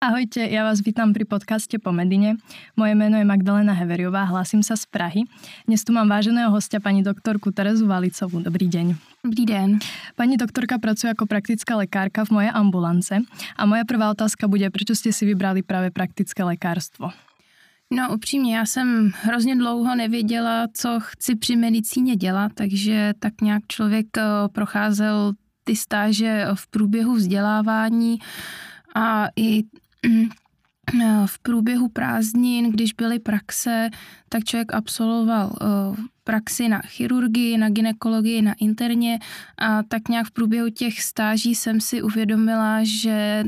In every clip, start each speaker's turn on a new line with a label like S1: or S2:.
S1: Ahojte, ja vás vítam pri podcaste po Medine. Moje meno je Magdalena Heveriová, hlásim sa z Prahy. Dnes tu mám váženého hostia pani doktorku Terezu Valicovú. Dobrý deň.
S2: Dobrý den.
S1: Pani doktorka pracuje ako praktická lekárka v mojej ambulance a moja prvá otázka bude, prečo ste si vybrali práve praktické lekárstvo?
S2: No upřímně, já jsem hrozně dlouho nevěděla, co chci při medicíně dělat, takže tak nějak člověk eh, procházel ty stáže v průběhu vzdělávání a i v průběhu prázdnin, když byly praxe, tak člověk absolvoval eh, praxi na chirurgii, na ginekologii, na interně a tak nějak v průběhu těch stáží jsem si uvědomila, že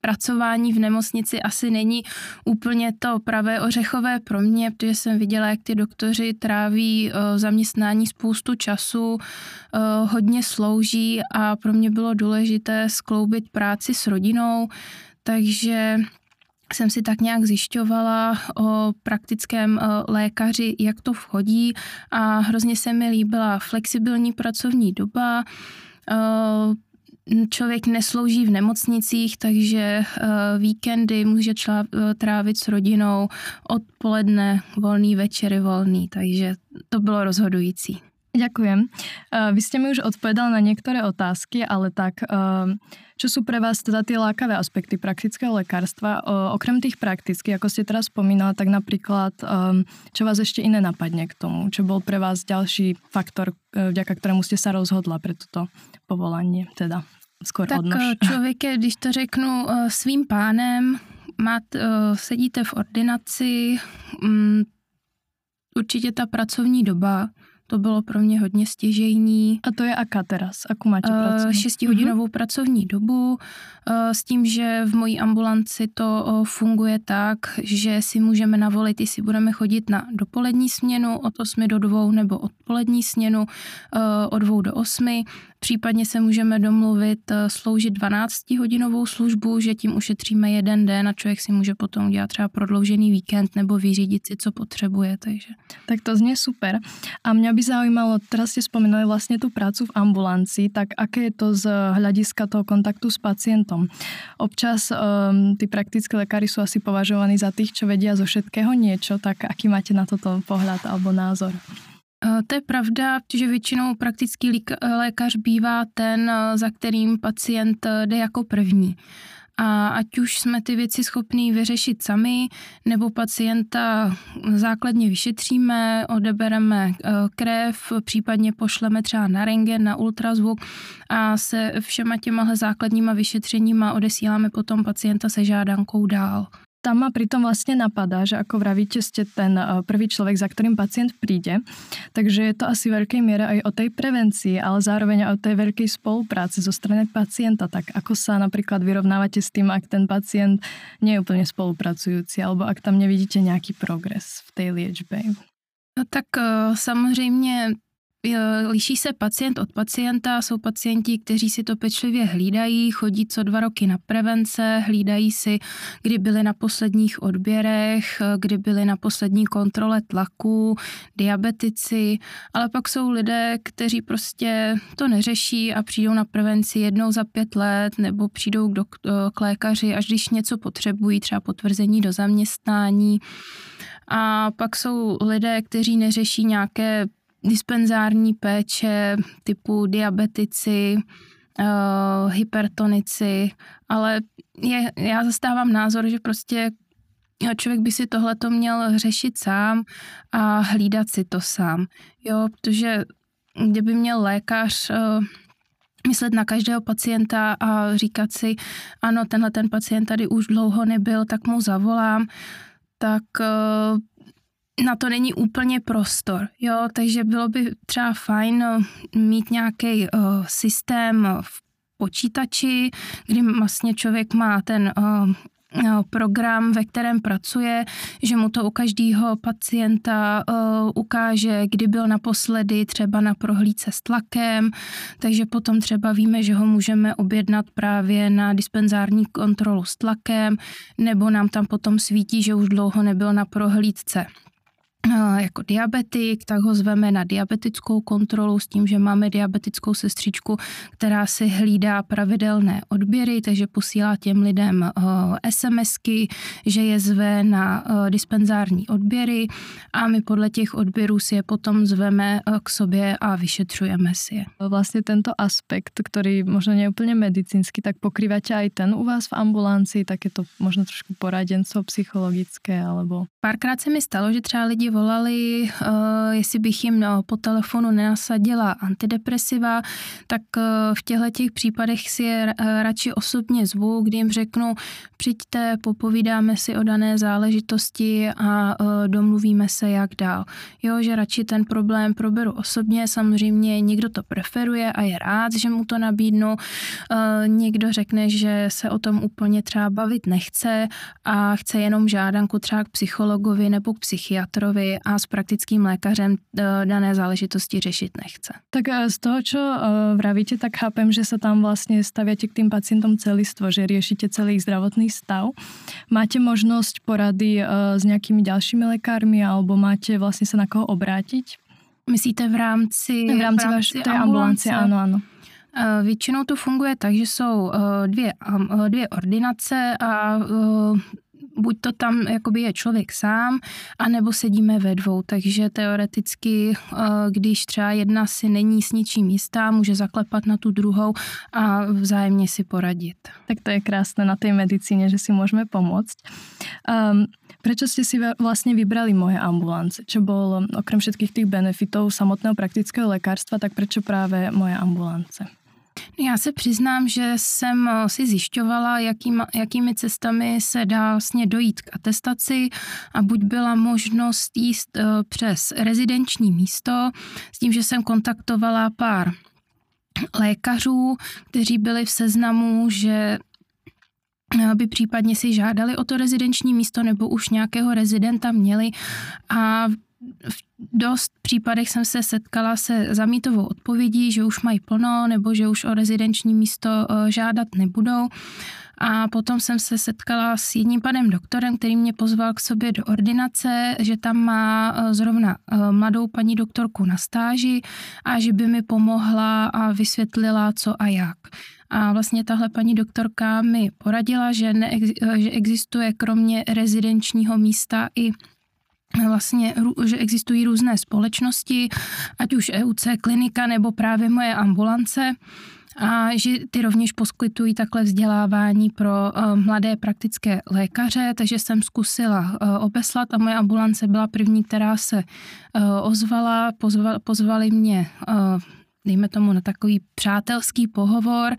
S2: pracování v nemocnici asi není úplně to pravé ořechové pro mě, protože jsem viděla, jak ty doktoři tráví v zaměstnání spoustu času, hodně slouží a pro mě bylo důležité skloubit práci s rodinou, takže jsem si tak nějak zjišťovala o praktickém lékaři, jak to vchodí. A hrozně se mi líbila flexibilní pracovní doba, člověk neslouží v nemocnicích, takže víkendy může trávit s rodinou, odpoledne volný, večery volný, takže to bylo rozhodující.
S1: Ďakujem. Vy ste mi už odpovedali na niektoré otázky, ale tak, čo sú pre vás teda tie lákavé aspekty praktického lekárstva? Okrem tých praktických, ako ste teraz spomínala, tak napríklad, čo vás ešte iné napadne k tomu? Čo bol pre vás ďalší faktor, vďaka ktorému ste sa rozhodla pre toto povolanie, teda skoro
S2: Tak
S1: odnož?
S2: člověk je, když to řeknu svým pánem, mát, sedíte v ordinaci, mm, určitě ta pracovní doba, to bylo pro mě hodně stěžejní.
S1: A to je aká teraz? Akou máte pracovní?
S2: Šestihodinovou uh-huh. pracovní dobu s tím, že v mojí ambulanci to funguje tak, že si můžeme navolit, jestli budeme chodit na dopolední směnu od 8 do 2 nebo odpolední směnu od 2 do 8. Případně se můžeme domluvit sloužit 12-hodinovou službu, že tím ušetříme jeden den a člověk si může potom udělat třeba prodloužený víkend nebo vyřídit si, co potřebuje. Takže.
S1: Tak to znie super. A mě by zaujímalo, teraz ste spomínali vlastně tu prácu v ambulanci, tak aké je to z hľadiska toho kontaktu s pacientem? Občas um, tí praktickí lekári sú asi považovaní za tých, čo vedia zo všetkého niečo, tak aký máte na toto pohľad alebo názor?
S2: To je pravda, že většinou praktický lékař bývá ten, za kterým pacient jde jako první a ať už jsme ty věci schopní vyřešit sami, nebo pacienta základně vyšetříme, odebereme eh, krev, případně pošleme třeba na rengen, na ultrazvuk a se všema těma základníma vyšetřeníma odesíláme potom pacienta se žádankou dál.
S1: Tam ma pritom vlastne napadá, že ako vravíte, ste ten eh, prvý človek, za ktorým pacient príde, takže je to asi veľkej miere aj o tej prevencii, ale zároveň aj o tej veľkej spolupráci zo strany pacienta. Tak ako sa napríklad vyrovnávate s tým, ak ten pacient nie je úplne spolupracujúci, alebo ak tam nevidíte nejaký progres v tej liečbe?
S2: No tak eh, samozřejmě Liší se pacient od pacienta, jsou pacienti, kteří si to pečlivě hlídají, chodí co dva roky na prevence, hlídají si, kdy byli na posledních odběrech, kdy byli na poslední kontrole tlaku, diabetici, ale pak jsou lidé, kteří prostě to neřeší a přijdou na prevenci jednou za pět let nebo přijdou k, dok- k lékaři, až když něco potřebují, třeba potvrzení do zaměstnání. A pak jsou lidé, kteří neřeší nějaké dispenzární péče typu diabetici, uh, hypertonici, ale je, já zastávám názor, že prostě člověk by si tohle to měl řešit sám a hlídat si to sám. Jo, protože kdyby měl lékař uh, myslet na každého pacienta a říkat si, ano, tenhle ten pacient tady už dlouho nebyl, tak mu zavolám, tak uh, na to není úplně prostor, jo, takže bylo by třeba fajn eh, mít nějaký uh, systém v počítači, kdy vlastně člověk má ten uh, program, ve kterém pracuje, že mu to u každého pacienta uh, ukáže, kdy byl naposledy třeba na prohlídce s tlakem, takže potom třeba víme, že ho můžeme objednat právě na dispenzární kontrolu s tlakem, nebo nám tam potom svítí, že už dlouho nebyl na prohlídce jako diabetik, tak ho zveme na diabetickou kontrolu s tím, že máme diabetickou sestřičku, která si hlídá pravidelné odběry, takže posílá těm lidem SMSky, že je zve na dispenzární odběry a my podle těch odběrů si je potom zveme k sobě a vyšetřujeme si je.
S1: Vlastně tento aspekt, který možná nie je úplně medicínsky, tak pokrýváte aj ten u vás v ambulanci, tak je to možno trošku poradenstvo psychologické, alebo...
S2: Párkrát se mi stalo, že třeba lidi volali, uh, jestli bych jim no, po telefonu nenasadila antidepresiva, tak uh, v těchto těch případech si je radši osobně zvu, kdy jim řeknu, přijďte, popovídáme si o dané záležitosti a domluvíme se, jak dál. Jo, že radši ten problém proberu osobně, samozřejmě někdo to preferuje a je rád, že mu to nabídnu, někdo řekne, že se o tom úplně třeba bavit nechce a chce jenom žádanku třeba k psychologovi nebo k psychiatrovi lékaři a s praktickým lékařem eh, dané záležitosti řešit nechce.
S1: Tak eh, z toho, čo eh, vravíte, tak chápem, že se tam vlastně stavíte k tým pacientom celistvo, že riešite celý ich zdravotný stav. Máte možnosť porady s nějakými dalšími lékármi alebo máte vlastně se na koho obrátit?
S2: Myslíte v rámci,
S1: v rámci, v rámci té ambulance? Ano, ano.
S2: Většinou to funguje tak, že jsou dvě, dvě ordinace a buď to tam jakoby je člověk sám, anebo sedíme ve dvou, takže teoreticky, eh, když třeba jedna si není s ničím jistá, může zaklepat na tu druhou a vzájemně si poradit.
S1: Tak to je krásné na té medicíně, že si můžeme pomoct. Um, Prečo ste si vlastne vybrali moje ambulance? Čo bol okrem všetkých tých benefitov samotného praktického lekárstva, tak prečo práve moje ambulance?
S2: Já se přiznám, že jsem eh, si zjišťovala, jakým, jakými cestami se dá vlastně dojít k atestaci a buď byla možnost jíst eh, přes rezidenční místo, s tím, že jsem kontaktovala pár lékařů, kteří byli v seznamu, že eh, by případně si žádali o to rezidenční místo nebo už nějakého rezidenta měli a v dost případech jsem se setkala se zamítovou odpovědí, že už mají plno nebo že už o rezidenční místo eh, žádat nebudou. A potom jsem se setkala s jedním panem doktorem, který mě pozval k sobě do ordinace, že tam má eh, zrovna eh, mladou paní doktorku na stáži a že by mi pomohla a vysvětlila, co a jak. A vlastně tahle paní doktorka mi poradila, že, neex- že existuje kromě rezidenčního místa i vlastně, že existují různé společnosti, ať už EUC klinika nebo právě moje ambulance, a že ty rovněž poskytují takhle vzdělávání pro uh, mladé praktické lékaře, takže jsem zkusila uh, obeslat a moje ambulance byla první, která se uh, ozvala, pozval, pozvali mě dejme tomu na takový přátelský pohovor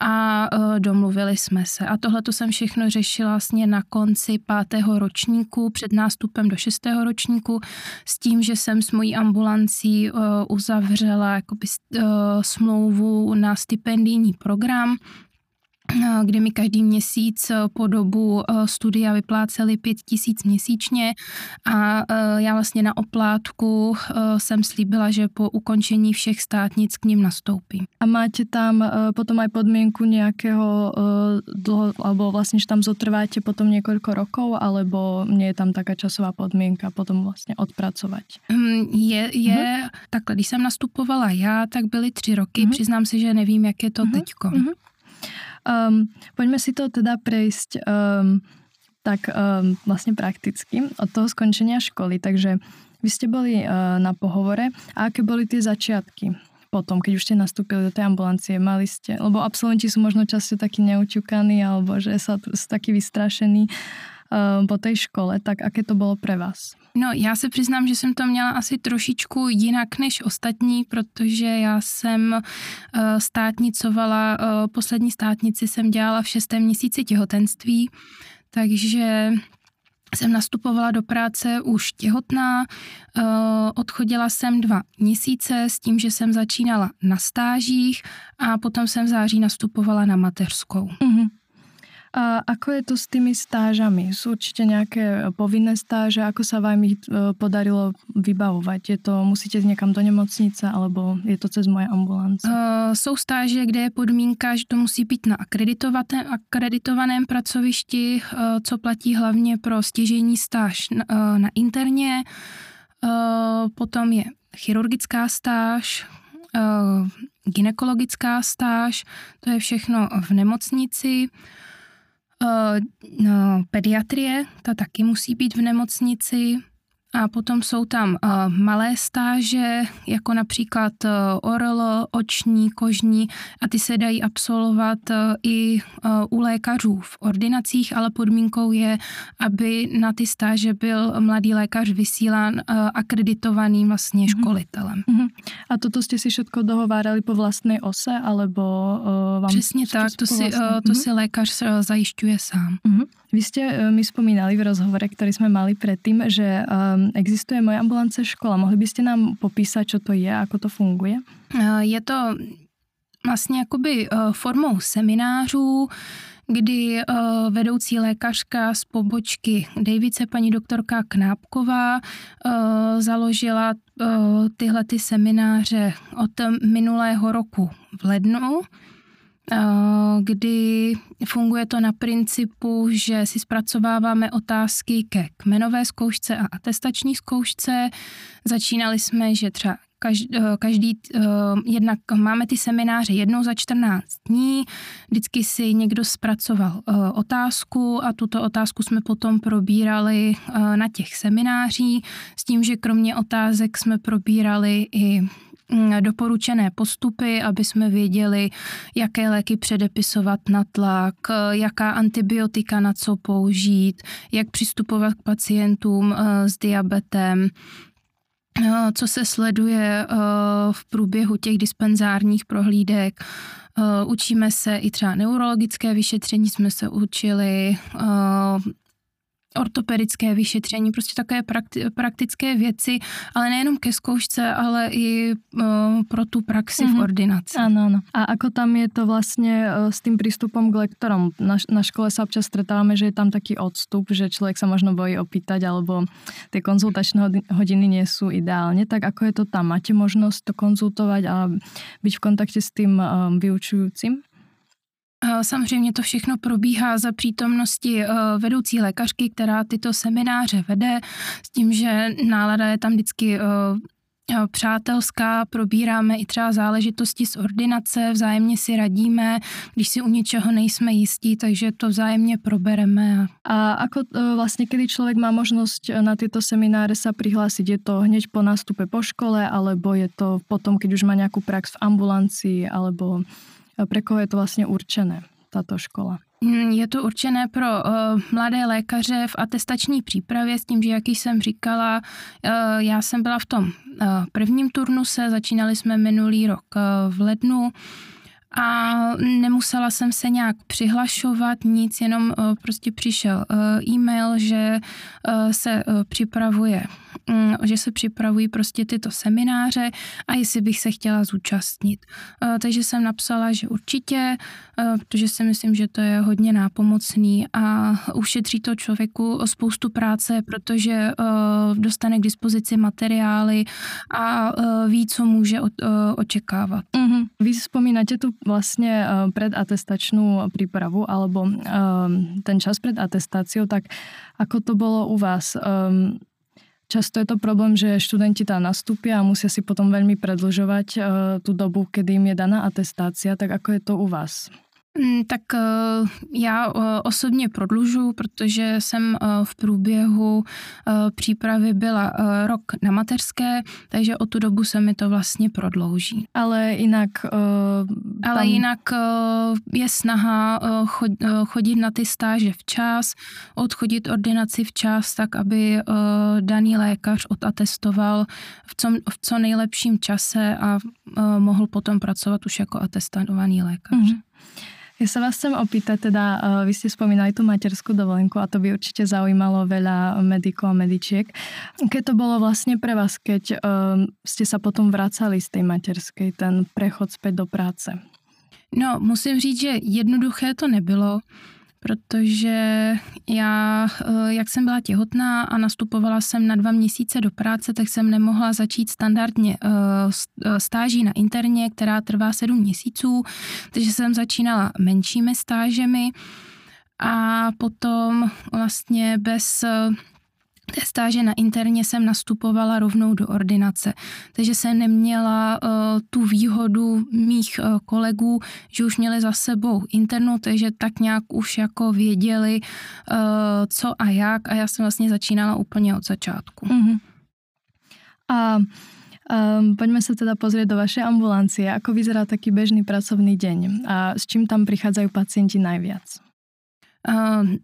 S2: a uh, domluvili jsme se. A tohle to jsem všechno řešila vlastně na konci pátého ročníku, před nástupem do šestého ročníku, s tím, že jsem s mojí ambulancí uh, uzavřela jakoby, uh, smlouvu na stipendijní program, kde mi každý měsíc eh, po dobu eh, studia vypláceli pět tisíc měsíčně a eh, já vlastně na oplátku jsem slíbila, že po ukončení všech státnic k ním nastoupím.
S1: A máte tam potom aj podmienku nějakého dlho, alebo vlastně, že tam zotrváte potom několik rokov, alebo nie je tam taká časová podmínka potom vlastně odpracovat?
S2: Hm, je, je uh-huh. takhle, když jsem nastupovala já, tak byly tři roky, uh-huh. přiznám se, že nevím, jak je to uh-huh. teďko. Uh-huh.
S1: Um, poďme si to teda prejsť um, tak um, vlastne prakticky od toho skončenia školy. Takže vy ste boli uh, na pohovore a aké boli tie začiatky? potom, keď už ste nastúpili do tej ambulancie, mali ste, lebo absolventi sú možno často takí neuťukaní alebo že sa sú takí vystrašení uh, po tej škole, tak aké to bylo pre vás?
S2: No, já se přiznám, že jsem to měla asi trošičku jinak než ostatní, protože já jsem uh, státnicovala, uh, poslední státnici jsem dělala v šestém měsíci těhotenství, takže jsem nastupovala do práce už těhotná, odchodila jsem dva měsíce s tím, že jsem začínala na stážích a potom jsem v září nastupovala na mateřskou. Mm-hmm.
S1: A ako je to s tými stážami? Sú určite nejaké povinné stáže? Ako sa vám ich e, podarilo vybavovať? Je to, musíte někam do nemocnice, alebo je to cez moje ambulance?
S2: Uh, jsou stáže, kde je podmínka, že to musí být na akreditovaném pracovišti, uh, co platí hlavně pro stěžení stáž na, uh, na interně. potom je chirurgická stáž, ginekologická stáž, to je všechno v nemocnici. No, pediatrie, ta taky musí být v nemocnici. A potom jsou tam uh, malé stáže, jako například uh, oral, oční, kožní a ty se dají absolvovat uh, i u lékařů v ordinacích, ale podmínkou je, aby na ty stáže byl mladý lékař vysílán akreditovaným vlastně mm-hmm. školitelem. Mm-hmm.
S1: A toto jste si všetko dohovárali po vlastní ose, alebo vám...
S2: Přesně tak, to si, uh, to si lékař uh, zajišťuje sám. Mm-hmm.
S1: Vy ste uh, mi spomínali v rozhovore, ktorý sme mali predtým, že um, existuje moje ambulance škola. Mohli byste nám popísat, co to je, ako to funguje?
S2: Je to vlastně jakoby formou seminářů, kdy vedoucí lékařka z pobočky Davice, paní doktorka Knápková, založila tyhle ty semináře od minulého roku v lednu kdy funguje to na principu, že si zpracováváme otázky ke kmenové zkoušce a atestační zkoušce. Začínali jsme, že třeba každý, každý jednak máme ty semináře jednou za 14 dní, vždycky si někdo zpracoval otázku a tuto otázku jsme potom probírali na těch seminářích s tím, že kromě otázek jsme probírali i doporučené postupy, aby jsme věděli, jaké léky předepisovat na tlak, jaká antibiotika na co použít, jak přistupovat k pacientům eh, s diabetem, eh, co se sleduje eh, v průběhu těch dispenzárních prohlídek. Učíme se i třeba neurologické vyšetření, jsme se učili ortopedické vyšetření, prostě takové prakti- praktické věci, ale nejenom ke zkoušce, ale i uh, pro tu praxi mm-hmm. v mhm. ordinaci.
S1: Ano, ano. A ako tam je to vlastně uh, s tím přístupem k lektorom? Na, na škole se občas stretáváme, že je tam taký odstup, že člověk se možno bojí opýtať, alebo ty konzultační hodiny nie jsou ideálně. Tak ako je to tam? Máte možnost to konzultovat a být v kontakte s tím um, vyučujícím?
S2: Samozřejmě to všechno probíhá za přítomnosti eh, vedoucí lékařky, která tyto semináře vede, s tím, že nálada je tam vždycky eh, eh, přátelská, probíráme i třeba záležitosti z ordinace, vzájemně si radíme, když si u něčeho nejsme jistí, takže to vzájemně probereme.
S1: A ako vlastně, kdy člověk má možnost na tyto semináře se přihlásit? Je to hned po nástupe po škole, alebo je to potom, když už má nějakou prax v ambulanci, alebo pre koho je to vlastně určené, tato škola?
S2: Mm, je to určené pro uh, mladé lékaře v atestační přípravě s tím, že jak jsem říkala, uh, já jsem byla v tom uh, prvním turnuse, začínali jsme minulý rok uh, v lednu a nemusela jsem se nějak přihlašovat, nic, jenom uh, prostě přišel uh, e-mail, že uh, se připravuje Mm, že se připravují prostě tyto semináře a jestli bych se chtěla zúčastnit. Eh, takže jsem napsala, že určitě, eh, protože si myslím, že to je hodně nápomocný a ušetří to člověku spoustu práce, protože eh, dostane k dispozici materiály a ví, co může očekávat.
S1: Mm-hmm. Vy vzpomínáte tu vlastně predatestačnou přípravu alebo ten čas před atestáciou, tak ako to bylo u vás? Ehm, Často je to problém, že študenti tam nastúpia a musia si potom veľmi predlžovať tú dobu, kedy im je daná atestácia. Tak ako je to u vás?
S2: Mm, tak eh, já eh, osobně prodlužu, protože jsem eh, v průběhu přípravy byla rok na mateřské, takže o tu dobu se mi to vlastně prodlouží.
S1: Ale jinak...
S2: Tam... Ale jinak je snaha chodit na ty stáže včas, odchodit ordinaci včas, tak aby daný lékař odatestoval v co, v co nejlepším čase a mohl potom pracovat už jako atestovaný lékař. Mm-hmm.
S1: Ja sa vás chcem opýtať, teda uh, vy ste spomínali tú materskú dovolenku a to by určite zaujímalo veľa medikov a medičiek. Keď to bolo vlastne pre vás, keď uh, ste sa potom vracali z tej materskej, ten prechod späť do práce?
S2: No, musím říct, že jednoduché to nebylo protože já, eh, jak jsem byla těhotná a nastupovala jsem na dva měsíce do práce, tak jsem nemohla začít standardně eh, eh, stáží na interně, která trvá sedm měsíců, takže jsem začínala menšími stážemi a potom vlastně bez té stáže na interně jsem nastupovala rovnou do ordinace, takže jsem neměla uh, tu výhodu mých uh, kolegů, že už měli za sebou internu, takže tak nějak už jako věděli, uh, co a jak a já jsem vlastně začínala úplně od začátku.
S1: Mm-hmm. A Um, poďme sa teda pozrieť do vašej ambulancie. Ako vyzerá taký bežný pracovný deň a s čím tam prichádzajú pacienti najviac?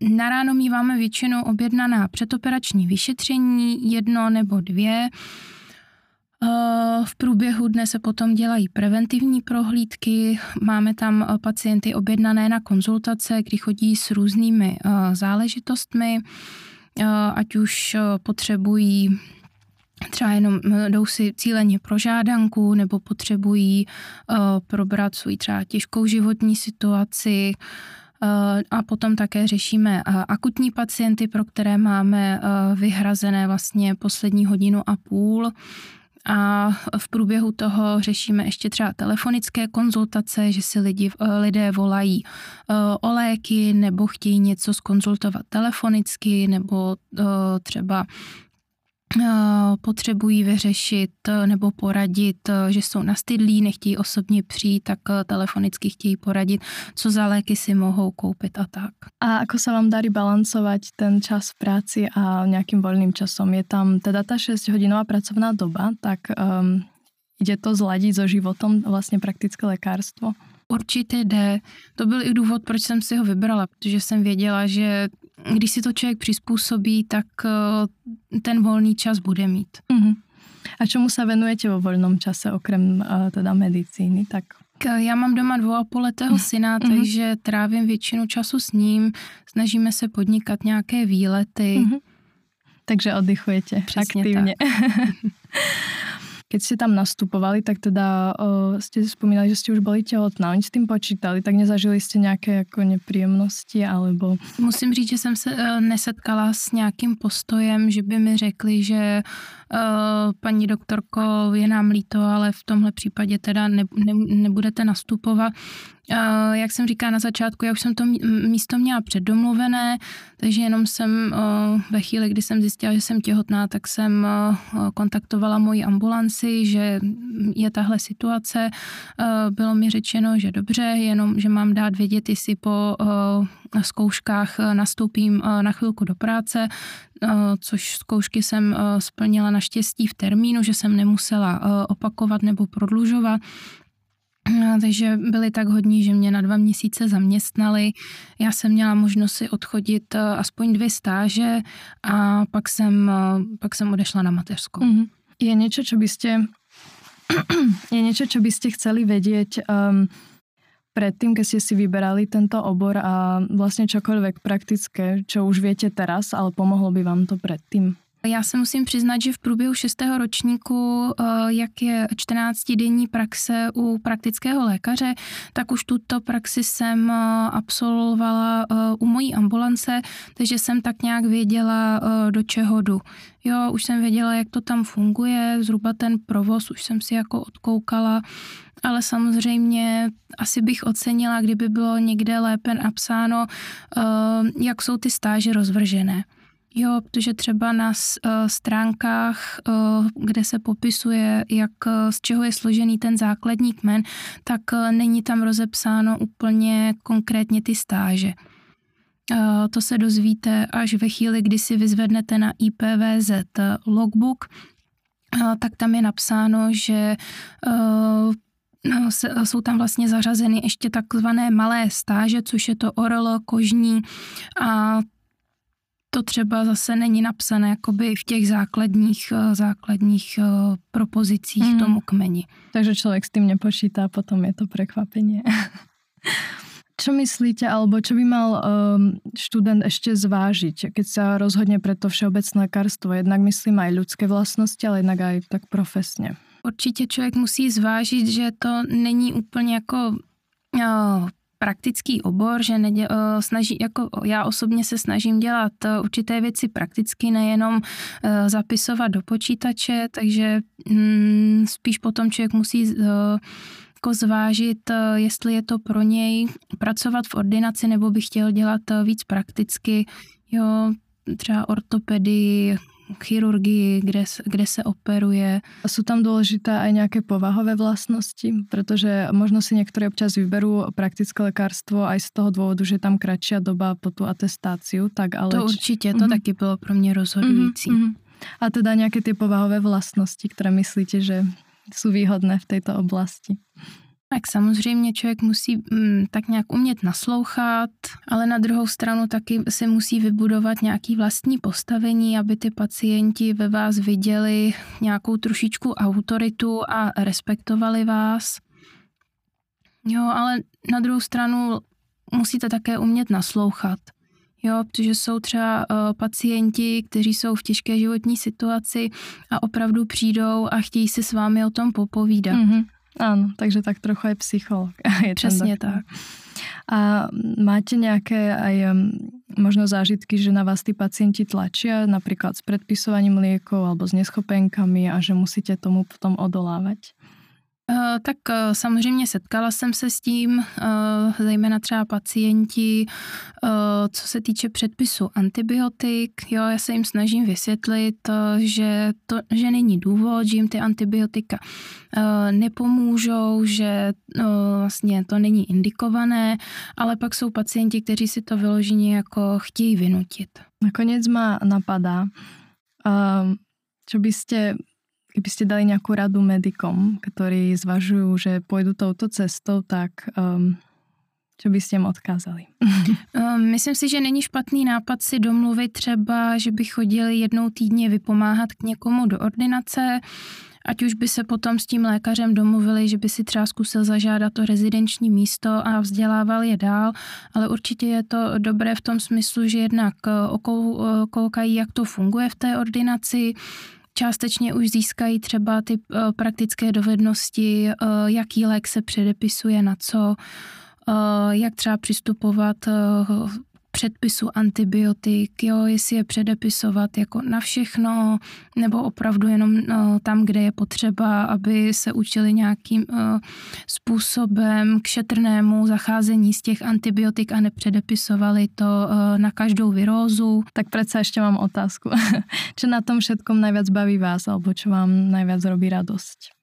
S2: Na ráno míváme většinou objednaná předoperační vyšetření, jedno nebo dvě. V průběhu dne se potom dělají preventivní prohlídky, máme tam pacienty objednané na konzultace, kdy chodí s různými záležitostmi, ať už potřebují třeba jenom jdou si cíleně pro žádanku nebo potřebují probrat svůj třeba těžkou životní situaci, Eh, a potom také řešíme eh, akutní pacienty, pro které máme eh, vyhrazené vlastně poslední hodinu a půl. A v průběhu toho řešíme ještě třeba telefonické konzultace, že si lidi, lidé volají o léky nebo chtějí něco skonzultovat telefonicky nebo třeba Eh, potřebují vyřešit eh, nebo poradit, eh, že jsou nastydlí, nechtějí osobně přijít, tak telefonicky chtějí poradit, co za léky si mohou koupit a tak.
S1: A ako sa vám darí balancovať ten čas v práci a nějakým volným časom? Je tam teda ta 6-hodinová pracovná doba, tak um, ide to zladit so životom vlastně praktické lékárstvo?
S2: Určitě jde. To byl i důvod, proč jsem si ho vybrala, protože jsem věděla, že když si to člověk přizpůsobí, tak eh, ten volný čas bude mít.
S1: Uh-huh. A čemu se venujete vo volnom čase, okrem uh, teda medicíny? Tak
S2: já mám doma dvou a půl letého syna, uh-huh. takže trávím většinu času s ním, snažíme se podnikat nějaké výlety. Uh-huh.
S1: Takže oddychujete Přesně aktivně. Keď ste tam nastupovali, tak teda o, ste spomínali, že ste už boli těhotná. Oni s tým počítali, tak nezažili jste nějaké jako nepříjemnosti alebo...
S2: Musím říct, že jsem se uh, nesetkala s nějakým postojem, že by mi řekli, že uh, paní doktorko, je nám líto, ale v tomhle případě teda ne, ne, nebudete nastupovat. Uh, jak jsem říkala na začátku, já už jsem to místo měla předdomluvené, takže jenom jsem uh, ve chvíli, kdy jsem zjistila, že jsem těhotná, tak jsem kontaktovala moji ambulanci, že je tahle situace. Bylo mi řečeno, že dobře, jenom, že mám dát vědět, jestli po zkouškách nastoupím na chvilku do práce, což zkoušky jsem splnila naštěstí v termínu, že jsem nemusela opakovat nebo prodlužovat. Takže byli tak hodní, že mě na dva měsíce zaměstnali. Já jsem měla možnost si odchodit eh, aspoň dvě stáže a pak jsem, eh, pak jsem odešla na mateřskou. Mm-hmm.
S1: Je něco, co byste je něco, co byste chceli vědět um, predtým, keď ste si vyberali tento obor a vlastně čokoľvek praktické, čo už viete teraz, ale pomohlo by vám to predtým?
S2: Já se musím přiznat, že v průběhu šestého ročníku, eh, jak je 14-denní praxe u praktického lékaře, tak už tuto praxi jsem eh, absolvovala eh, u mojí ambulance, takže jsem tak nějak věděla, do čeho jdu. Jo, už jsem věděla, jak to tam funguje, zhruba ten provoz už jsem si jako odkoukala, ale samozřejmě asi bych ocenila, kdyby bylo někde lépe napsáno, jak jsou ty stáže rozvržené. Jo, protože třeba na uh, stránkách, uh, kde se popisuje, jak uh, z čeho je složený ten základní kmen, tak není tam rozepsáno úplně konkrétně ty stáže. To se dozvíte až ve chvíli, kdy si vyzvednete na IPVZ logbook, tak tam je napsáno, že jsou tam vlastně zařazeny ještě takzvané malé stáže, což je to orlo, kožní a to třeba zase není napsané jakoby v těch základních, eh, základních eh, propozicích mm. tomu kmeni.
S1: Takže člověk s tím nepočítá, potom je to překvapení. Čo myslíte, alebo čo by mal um, študent ešte zvážiť, keď sa rozhodne pre to všeobecné lékarstvo? Jednak myslím aj ľudské vlastnosti, ale jednak aj tak profesně.
S2: Určitě člověk musí zvážit, že to není úplně jako uh, praktický obor, že nedě, snaží, jako já osobně se snažím dělat uh, určité věci prakticky, nejenom uh, zapisovat do počítače, takže um, spíš potom člověk musí uh, jako zvážit, jestli je to pro něj pracovat v ordinaci nebo by chtěl dělat víc prakticky, jo, třeba ortopedii, chirurgii, kde, kde se operuje.
S1: Sú tam dôležité aj nejaké povahové vlastnosti? Protože možno si niektorí občas vyberú praktické lekárstvo aj z toho dôvodu, že tam kratšia doba po tu atestáciu, tak ale...
S2: To určitě, to mm-hmm. taky bylo pro mě rozhodující. Mm-hmm.
S1: A teda nejaké ty povahové vlastnosti, které myslíte, že jsou výhodné v této oblasti?
S2: Tak samozřejmě člověk musí mm, tak nějak umět naslouchat, ale na druhou stranu taky si musí vybudovat nějaký vlastní postavení, aby ty pacienti ve vás viděli nějakou trošičku autoritu a respektovali vás. Jo, ale na druhou stranu musíte také umět naslouchat. Jo, protože jsou třeba uh, pacienti, kteří jsou v těžké životní situaci a opravdu přijdou a chtějí si s vámi o tom popovídat. Mm-hmm.
S1: Áno, takže tak trochu aj psycholog.
S2: Je Přesně tak.
S1: A máte nějaké aj možno zážitky, že na vás ty pacienti tlačia napríklad s predpisovaním liekov alebo s neschopenkami a že musíte tomu potom odolávať?
S2: Eh, tak eh, samozřejmě setkala jsem se s tím, eh, zejména třeba pacienti, co se týče předpisu antibiotik. Jo, já se jim snažím vysvětlit, že, to, že není důvod, že jim ty antibiotika nepomůžou, že vlastně to není indikované, ale pak jsou pacienti, kteří si to vyloženě jako chtějí vynutit.
S1: Nakonec ma napadá, čo by ste Keby ste dali nejakú radu medikom, ktorí zvažujú, že pôjdu touto cestou, tak um, co byste jim odkázali?
S2: Um, myslím si, že není špatný nápad si domluvit třeba, že by chodili jednou týdně vypomáhat k někomu do ordinace, ať už by se potom s tím lékařem domluvili, že by si třeba zkusil zažádat to rezidenční místo a vzdělával je dál, ale určitě je to dobré v tom smyslu, že jednak uh, okoukají, jak to funguje v té ordinaci, částečně už získají třeba ty uh, praktické dovednosti, uh, jaký lék se předepisuje na co, uh, jak třeba přistupovat předpisu antibiotik, jo, jestli je předepisovat jako na všechno, nebo opravdu jenom no, tam, kde je potřeba, aby se učili nějakým uh, způsobem k šetrnému zacházení z těch antibiotik a nepředepisovali to uh, na každou virózu.
S1: Tak přece ještě mám otázku. čo na tom všetkom najviac baví vás, alebo čo vám najviac robí radost?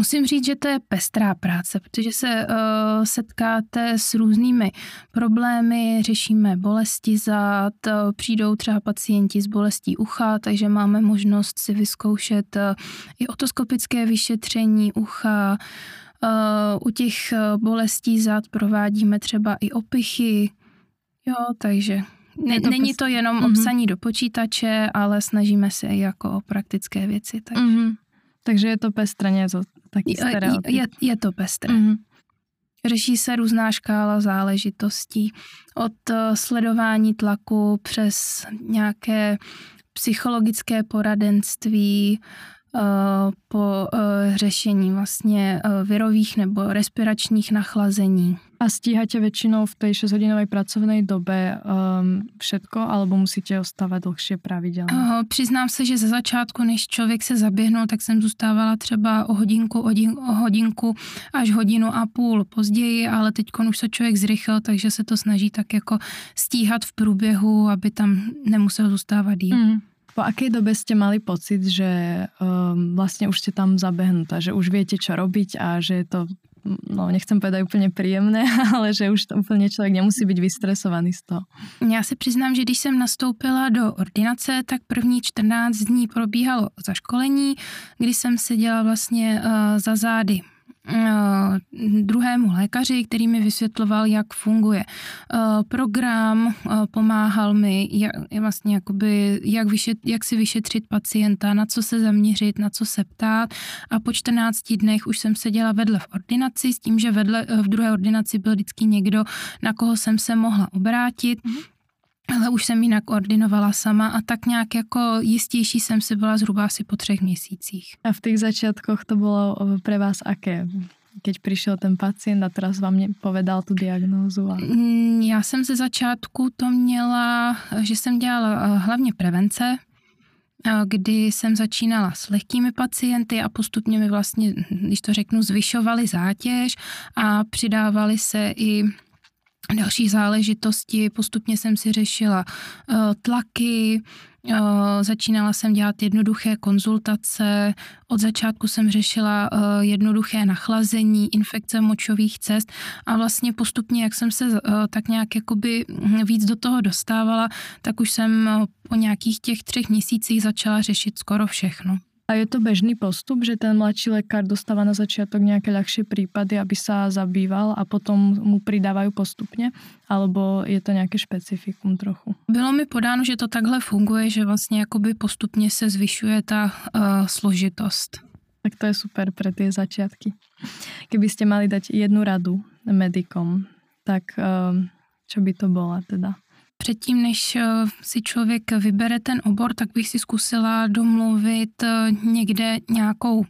S2: Musím říct, že to je pestrá práce, protože se uh, setkáte s různými problémy, řešíme bolesti zad, uh, přijdou třeba pacienti s bolestí ucha, takže máme možnost si vyzkoušet uh, i otoskopické vyšetření ucha. Uh, u těch uh, bolestí zad provádíme třeba i opichy, jo, takže ne, to není to jenom mm-hmm. obsaní do počítače, ale snažíme se i jako o praktické věci.
S1: Takže. Mm-hmm. Takže je to pestré, něco taky
S2: stereotyp. Je, je to pestré. Mm-hmm. Řeší se různá škála záležitostí. Od eh, sledování tlaku přes nějaké psychologické poradenství, po eh, řešení vlastně eh, virových nebo respiračních nachlazení.
S1: A stíháte většinou v té 6-hodinové pracovné době um, všetko, alebo musíte ostávat dlhšie pravidelně? Uh,
S2: přiznám se, že ze začátku, než člověk se zaběhnul, tak jsem zůstávala třeba o hodinku, o hodinku až hodinu a půl později, ale teď už se člověk zrychl, takže se to snaží tak jako stíhat v průběhu, aby tam nemusel zůstávat díl. Mm.
S1: Po akej dobe ste mali pocit, že um, vlastne už ste tam zabehnutá, že už viete, čo robiť a že je to, no nechcem povedať úplne príjemné, ale že už to úplně člověk nemusí být vystresovaný z toho.
S2: Já se přiznám, že když jsem nastoupila do ordinace, tak první 14 dní probíhalo zaškolení, kdy jsem seděla vlastně uh, za zády druhému lékaři, který mi vysvětloval, jak funguje. Eh, program, eh, pomáhal mi jak, vlastně jakoby, jak, vyšet, jak si vyšetřit pacienta, na co se zaměřit, na co se ptát. A po 14 dnech už jsem seděla vedle v ordinaci s tím, že vedle v druhé ordinaci byl vždycky někdo, na koho jsem se mohla obrátit. Mm-hmm ale už jsem jinak ordinovala sama a tak nějak jako jistější jsem si byla zhruba asi po třech měsících.
S1: A v těch začátkoch to bylo pro vás aké? Keď přišel ten pacient a teraz vám povedal tu diagnózu? A...
S2: Mm, já jsem ze začátku to měla, že jsem dělala eh, hlavně prevence, kdy jsem začínala s lehkými pacienty a postupně mi vlastně, když to řeknu, zvyšovali zátěž a přidávali se i další záležitosti. Postupně jsem si řešila uh, tlaky, uh, začínala jsem dělat jednoduché konzultace, od začátku jsem řešila uh, jednoduché nachlazení, infekce močových cest a vlastně postupně, jak jsem se tak nějak jakoby víc do toho dostávala, tak už jsem po nějakých těch třech měsících začala řešit skoro všechno.
S1: A je to bežný postup, že ten mladší lekár dostáva na začiatok nejaké ľahšie prípady, aby sa zabýval a potom mu pridávajú postupně? Alebo je to nějaké špecifikum trochu?
S2: Bylo mi podáno, že to takhle funguje, že vlastně jakoby postupně se zvyšuje ta uh, složitost.
S1: Tak to je super pre tie začiatky. Keby ste mali dať jednu radu medikom, tak uh, čo by to bola teda?
S2: Předtím, než eh, si člověk vybere ten obor, tak bych si zkusila domluvit eh, někde nějakou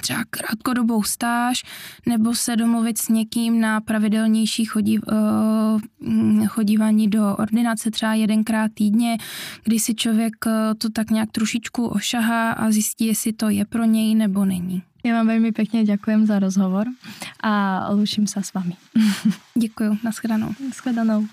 S2: třeba krátkodobou stáž, nebo se domluvit s někým na pravidelnější chodí, uh, chodívání do ordinace třeba jedenkrát týdně, kdy si člověk to tak nějak trošičku ošahá a zjistí, jestli to je pro něj nebo není.
S1: Já vám velmi pěkně děkujem za rozhovor a loučím se s vámi.
S2: Děkuji, nashledanou.
S1: Nashledanou.